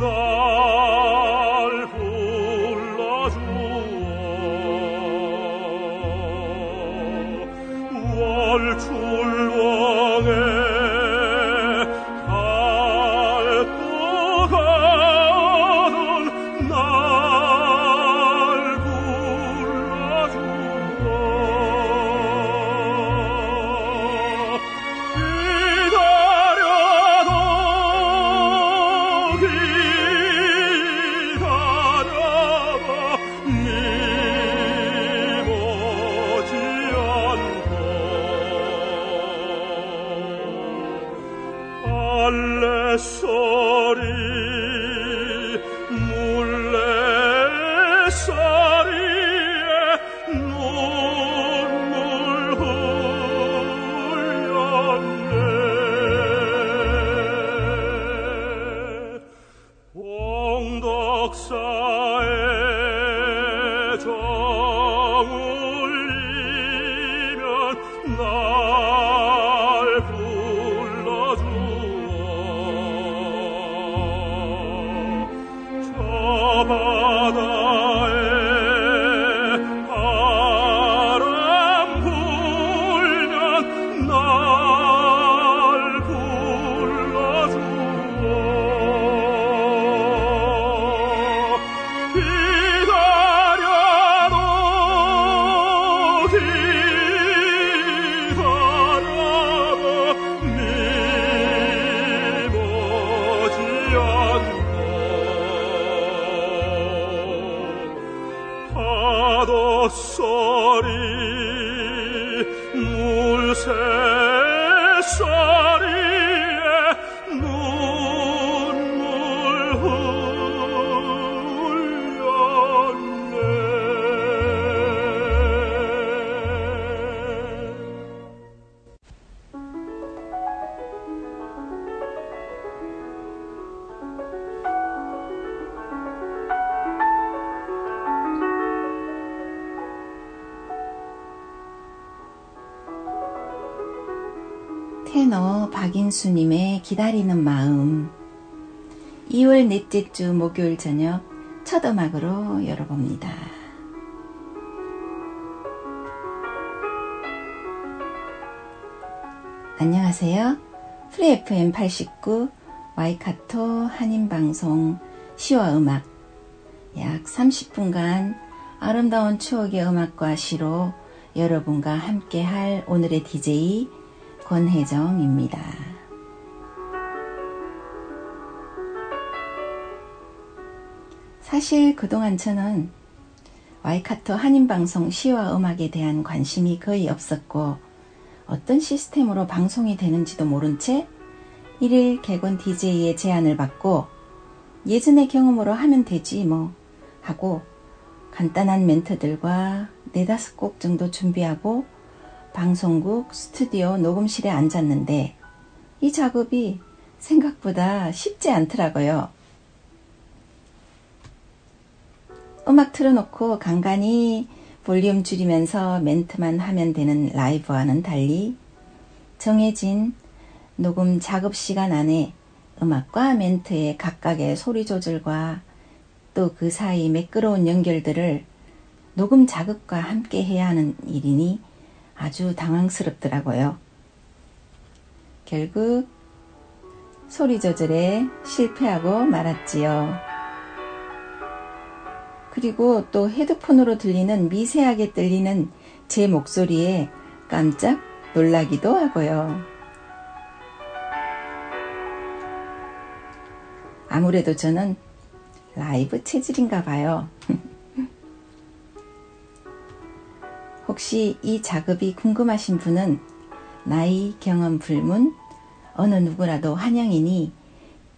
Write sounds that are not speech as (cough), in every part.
那 테너 박 인수님의 기다리는 마음 2월 넷째 주 목요일 저녁 첫 음악으로 열어봅니다. 안녕하세요. Free FM 89 와이카토 한인방송 시와 음악 약 30분간 아름다운 추억의 음악과 시로 여러분과 함께 할 오늘의 DJ 권혜정입니다. 사실 그동안 저는 와이카토 한인방송 시와 음악에 대한 관심이 거의 없었고 어떤 시스템으로 방송이 되는지도 모른 채 1일 개건 DJ의 제안을 받고 예전의 경험으로 하면 되지 뭐 하고 간단한 멘트들과 네다섯 곡 정도 준비하고 방송국 스튜디오 녹음실에 앉았는데 이 작업이 생각보다 쉽지 않더라고요. 음악 틀어놓고 간간히 볼륨 줄이면서 멘트만 하면 되는 라이브와는 달리 정해진 녹음 작업 시간 안에 음악과 멘트의 각각의 소리 조절과 또 그 사이 매끄러운 연결들을 녹음 작업과 함께 해야 하는 일이니 아주 당황스럽더라고요. 결국 소리 조절에 실패하고 말았지요. 그리고 또 헤드폰으로 들리는 미세하게 들리는 제 목소리에 깜짝 놀라기도 하고요. 아무래도 저는 라이브 체질인가 봐요. (laughs) 혹시 이 작업이 궁금하신 분은 나이, 경험 불문, 어느 누구라도 환영이니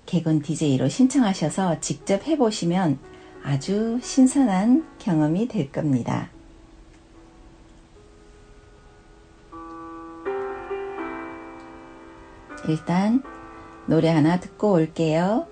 개건 DJ로 신청하셔서 직접 해보시면 아주 신선한 경험이 될 겁니다. 일단 노래 하나 듣고 올게요.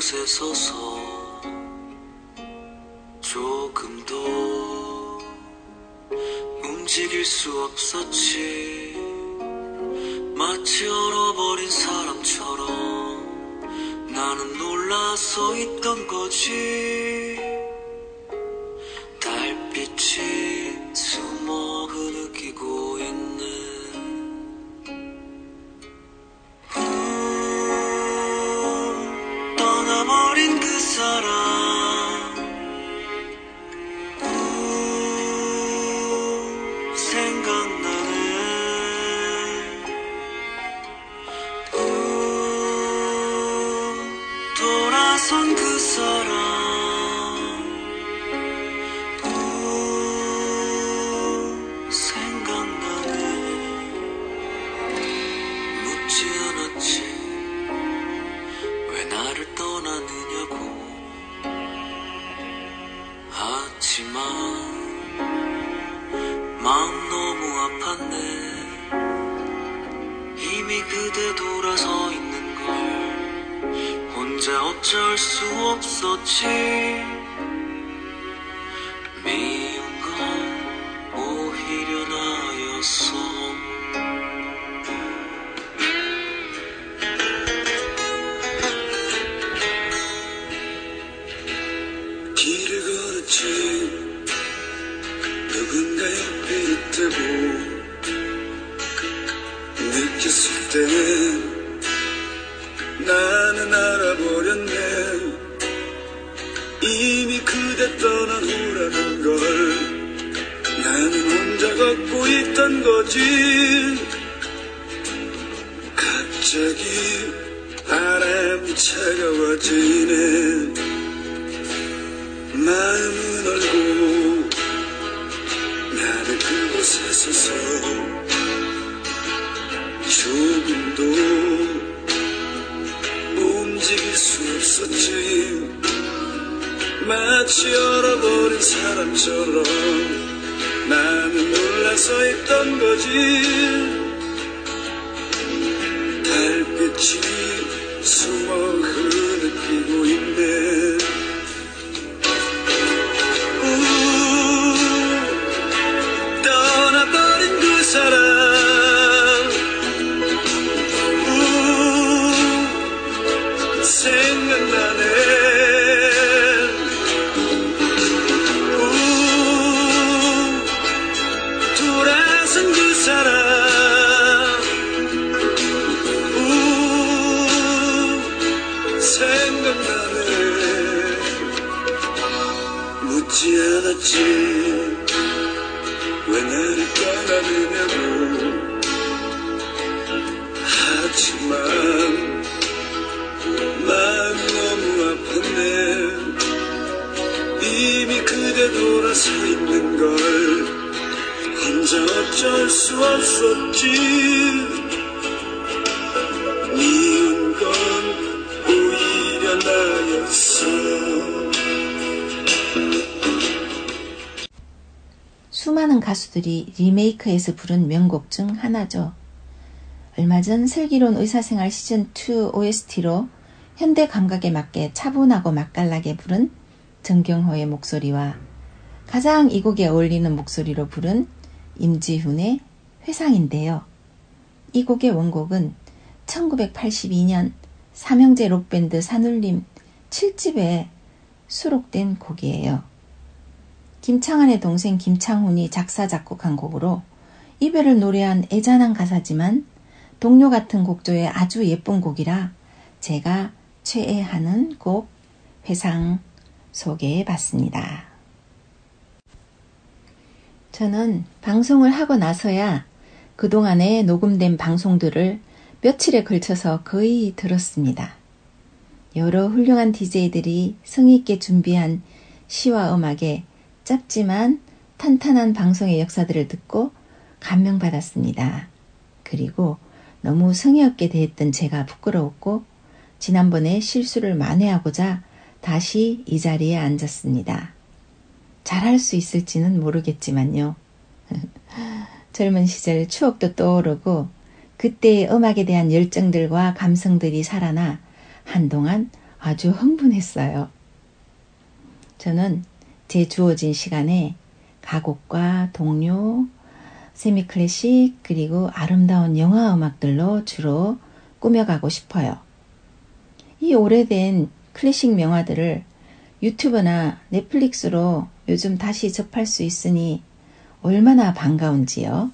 곳에 서서 조금도 움직일 수 없었지. 마치 얼어버린 사람처럼 나는 놀라 서 있던 거지 나는 알아버렸네. 이미 그대 떠난 후라는 걸 나는 혼자 걷고 있던 거지. 갑자기 바람이 차가워지네. 마음은 얼고 나는 그곳에 서서. 조금도 수 없었지. 마치 얼어버린 사람처럼 나는 놀라 서 있던 거지 수많은 가수들이 리메이크해서 부른 명곡 중 하나죠. 얼마 전 슬기로운 의사생활 시즌2 OST로 현대 감각에 맞게 차분하고 맛깔나게 부른 정경호의 목소리와 가장 이 곡에 어울리는 목소리로 부른 임지훈의 회상인데요. 이 곡의 원곡은 1982년 삼형제 록밴드 산울림 7집에 수록된 곡이에요. 김창완의 동생 김창훈이 작사 작곡한 곡으로 이별을 노래한 애잔한 가사지만 동료 같은 곡조의 아주 예쁜 곡이라 제가 최애하는 곡 회상 소개해 봤습니다. 저는 방송을 하고 나서야 그동안에 녹음된 방송들을 며칠에 걸쳐서 거의 들었습니다. 여러 훌륭한 DJ들이 성의있게 준비한 시와 음악에 짧지만 탄탄한 방송의 역사들을 듣고 감명받았습니다. 그리고 너무 성의 없게 대했던 제가 부끄러웠고 지난번에 실수를 만회하고자 다시 이 자리에 앉았습니다. 잘할 수 있을지는 모르겠지만요. (laughs) 젊은 시절 추억도 떠오르고 그때의 음악에 대한 열정들과 감성들이 살아나 한동안 아주 흥분했어요. 저는 제 주어진 시간에 가곡과 동료, 세미 클래식, 그리고 아름다운 영화 음악들로 주로 꾸며가고 싶어요. 이 오래된 클래식 명화들을 유튜브나 넷플릭스로 요즘 다시 접할 수 있으니 얼마나 반가운지요.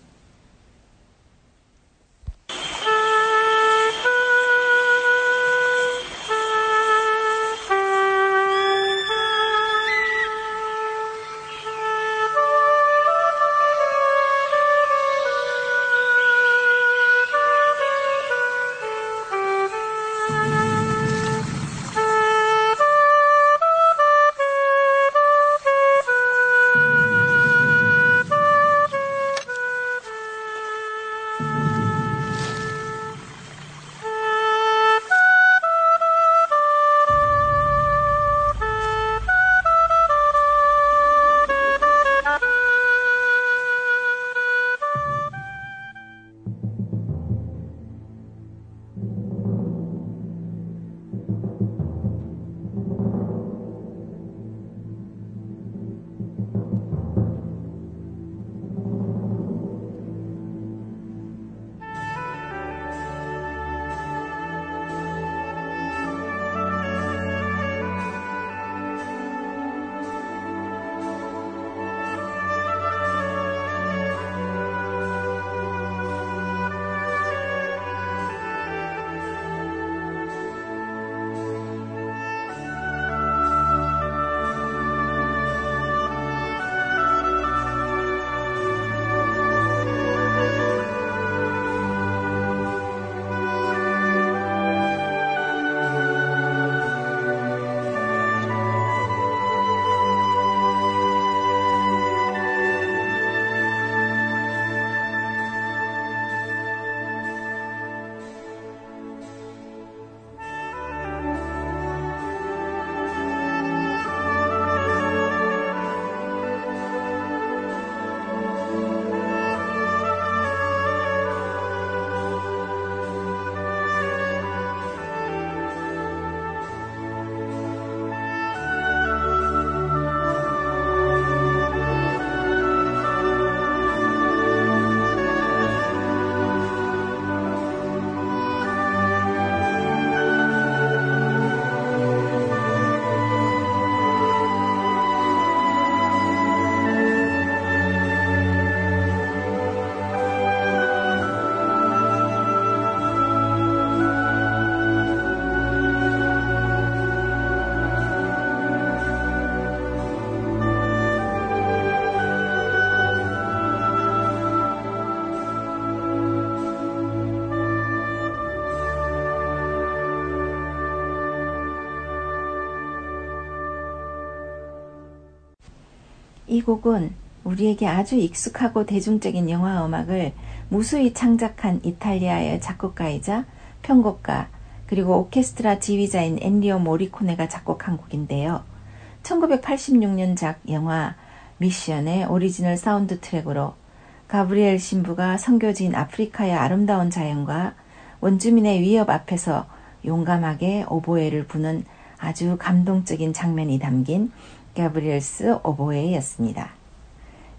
이 곡은 우리에게 아주 익숙하고 대중적인 영화 음악을 무수히 창작한 이탈리아의 작곡가이자 편곡가 그리고 오케스트라 지휘자인 엔니오 모리코네가 작곡한 곡인데요. 1986년작 영화 미션의 오리지널 사운드 트랙으로 가브리엘 신부가 선교지인 아프리카의 아름다운 자연과 원주민의 위협 앞에서 용감하게 오보에를 부는 아주 감동적인 장면이 담긴 Gabriel's Oboe였습니다.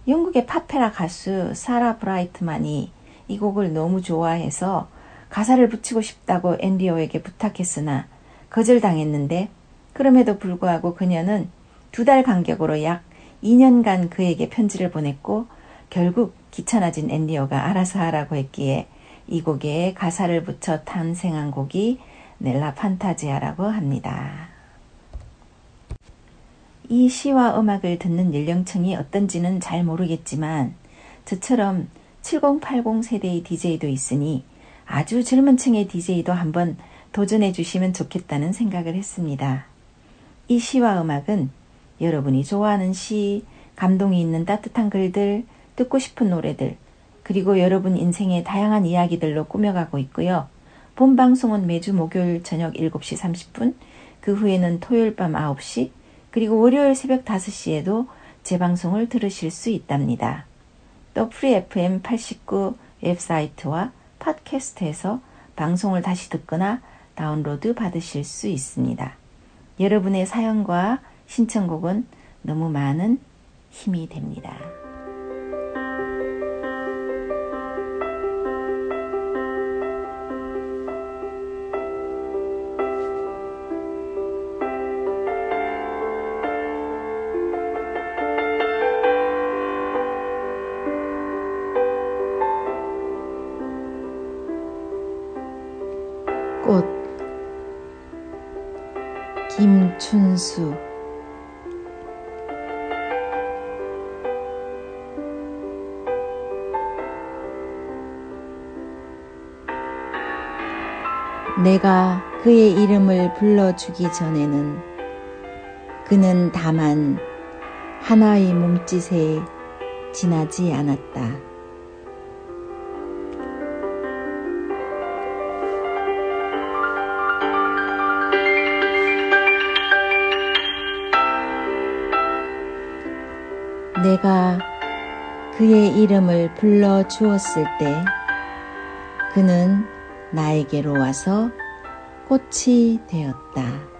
영국의 파페라 가수 사라 브라이트만이 이 곡을 너무 좋아해서 가사를 붙이고 싶다고 엔니오에게 부탁했으나 거절당했는데 그럼에도 불구하고 그녀는 두 달 간격으로 약 2년간 그에게 편지를 보냈고 결국 귀찮아진 엔니오가 알아서 하라고 했기에 이 곡에 가사를 붙여 탄생한 곡이 넬라 판타지아라고 합니다. 이 시와 음악을 듣는 연령층이 어떤지는 잘 모르겠지만 저처럼 7080 세대의 DJ도 있으니 아주 젊은 층의 DJ도 한번 도전해 주시면 좋겠다는 생각을 했습니다. 이 시와 음악은 여러분이 좋아하는 시, 감동이 있는 따뜻한 글들, 듣고 싶은 노래들, 그리고 여러분 인생의 다양한 이야기들로 꾸며가고 있고요. 본 방송은 매주 목요일 저녁 7시 30분, 그 후에는 토요일 밤 9시, 그리고 월요일 새벽 5시에도 재방송을 들으실 수 있답니다. 또 Free FM 89 웹사이트와 팟캐스트에서 방송을 다시 듣거나 다운로드 받으실 수 있습니다. 여러분의 사연과 신청곡은 너무 많은 힘이 됩니다. 내가 그의 이름을 불러주기 전에는 그는 다만 하나의 몸짓에 지나지 않았다. 내가 그의 이름을 불러 주었을 때 그는 나에게로 와서 꽃이 되었다.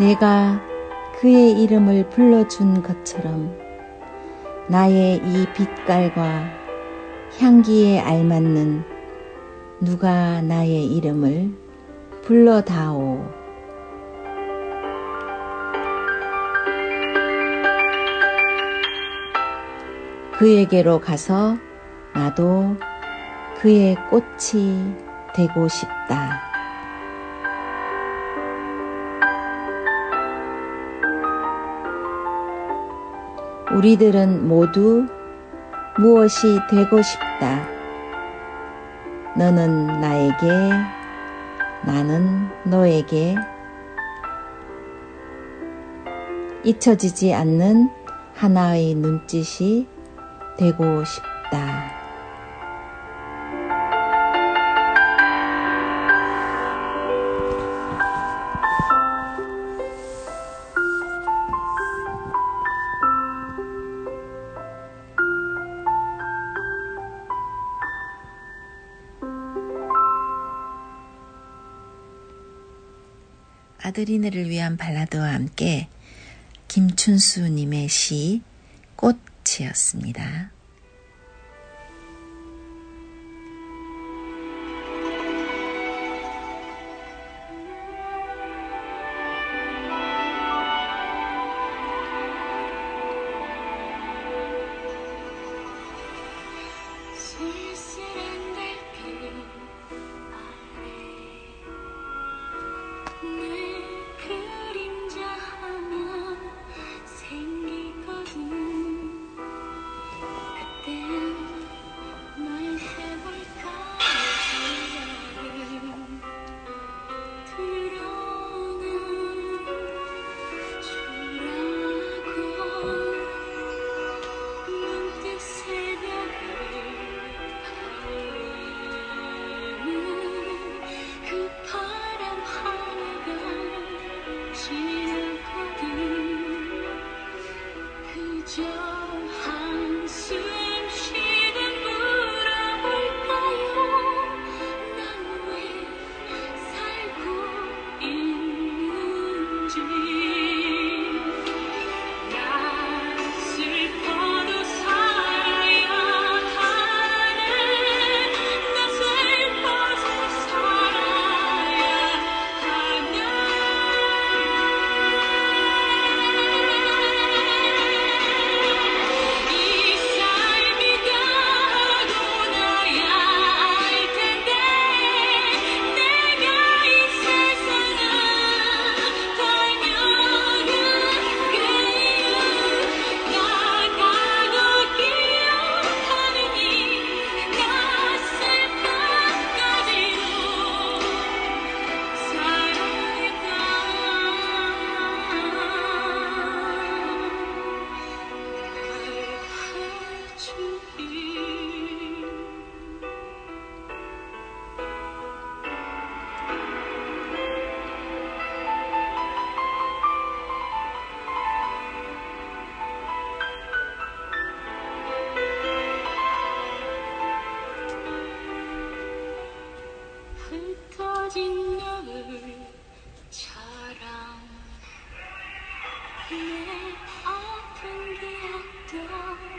내가 그의 이름을 불러준 것처럼 나의 이 빛깔과 향기에 알맞는 누가 나의 이름을 불러다오. 그에게로 가서 나도 그의 꽃이 되고 싶다. 우리들은 모두 무엇이 되고 싶다. 너는 나에게, 나는 너에게 잊혀지지 않는 하나의 눈짓이 되고 싶다. 아드리네를 위한 발라드와 함께 김춘수님의 시 꽃이었습니다.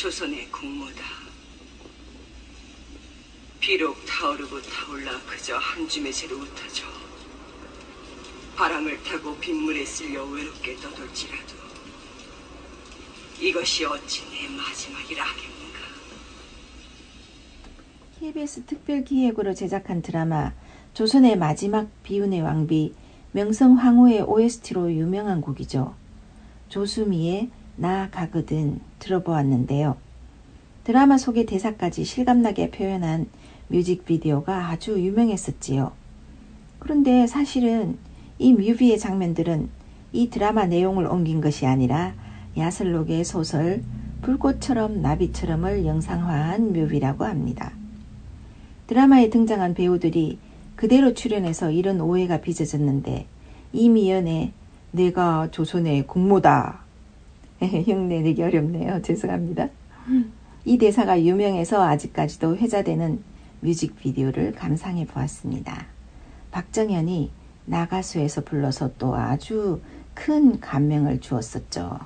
조선의 국모다. 비록 타오르고 타올라 그저 한 줌의 채로 흩어져 바람을 타고 빗물에 쓸려 외롭게 떠돌지라도 이것이 어찌 내 마지막이라 하겠는가. KBS 특별 기획으로 제작한 드라마 조선의 마지막 비운의 왕비 명성 황후의 OST로 유명한 곡이죠. 조수미의 나 가거든 들어보았는데요. 드라마 속의 대사까지 실감나게 표현한 뮤직비디오가 아주 유명했었지요. 그런데 사실은 이 뮤비의 장면들은 이 드라마 내용을 옮긴 것이 아니라 야슬록의 소설 불꽃처럼 나비처럼을 영상화한 뮤비라고 합니다. 드라마에 등장한 배우들이 그대로 출연해서 이런 오해가 빚어졌는데 이 미연에 내가 조선의 국모다. (laughs) 흉내 내기 어렵네요. 죄송합니다. 이 대사가 유명해서 아직까지도 회자되는 뮤직비디오를 감상해 보았습니다. 박정현이 나가수에서 불러서 또 아주 큰 감명을 주었었죠.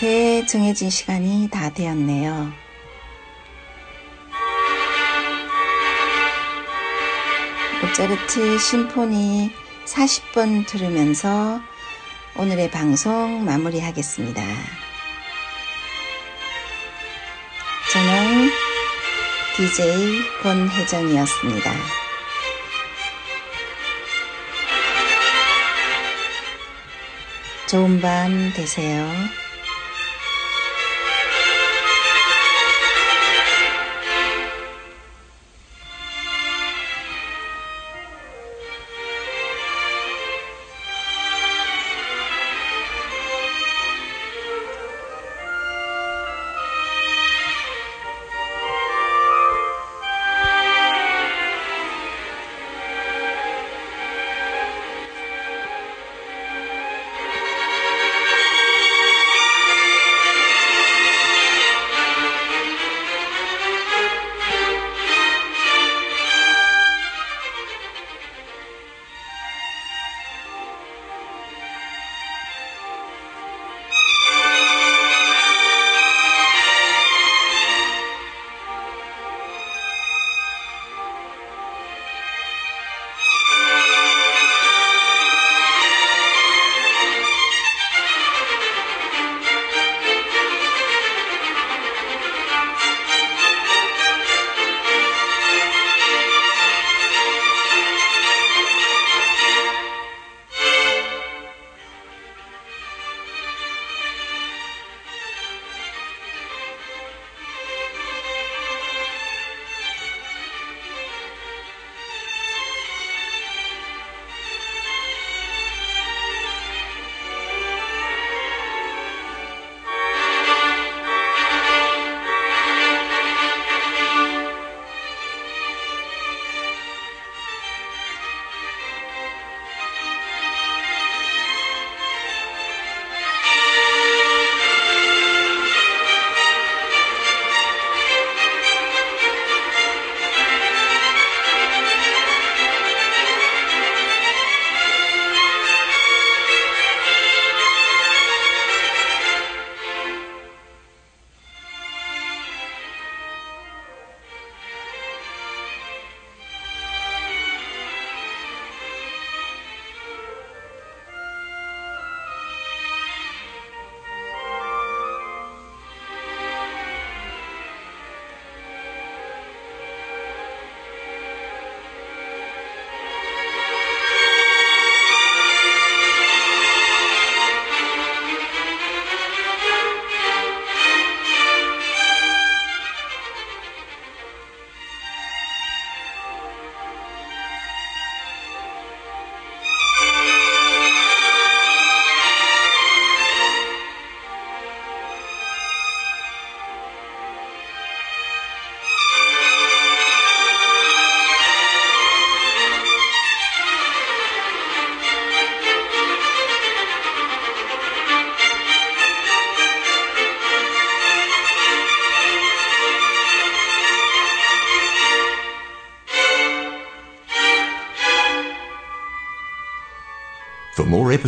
어느새 정해진 시간이 다 되었네요. 모차르트 심포니 40번 들으면서 오늘의 방송 마무리하겠습니다. 저는 DJ 권혜정이었습니다. 좋은 밤 되세요.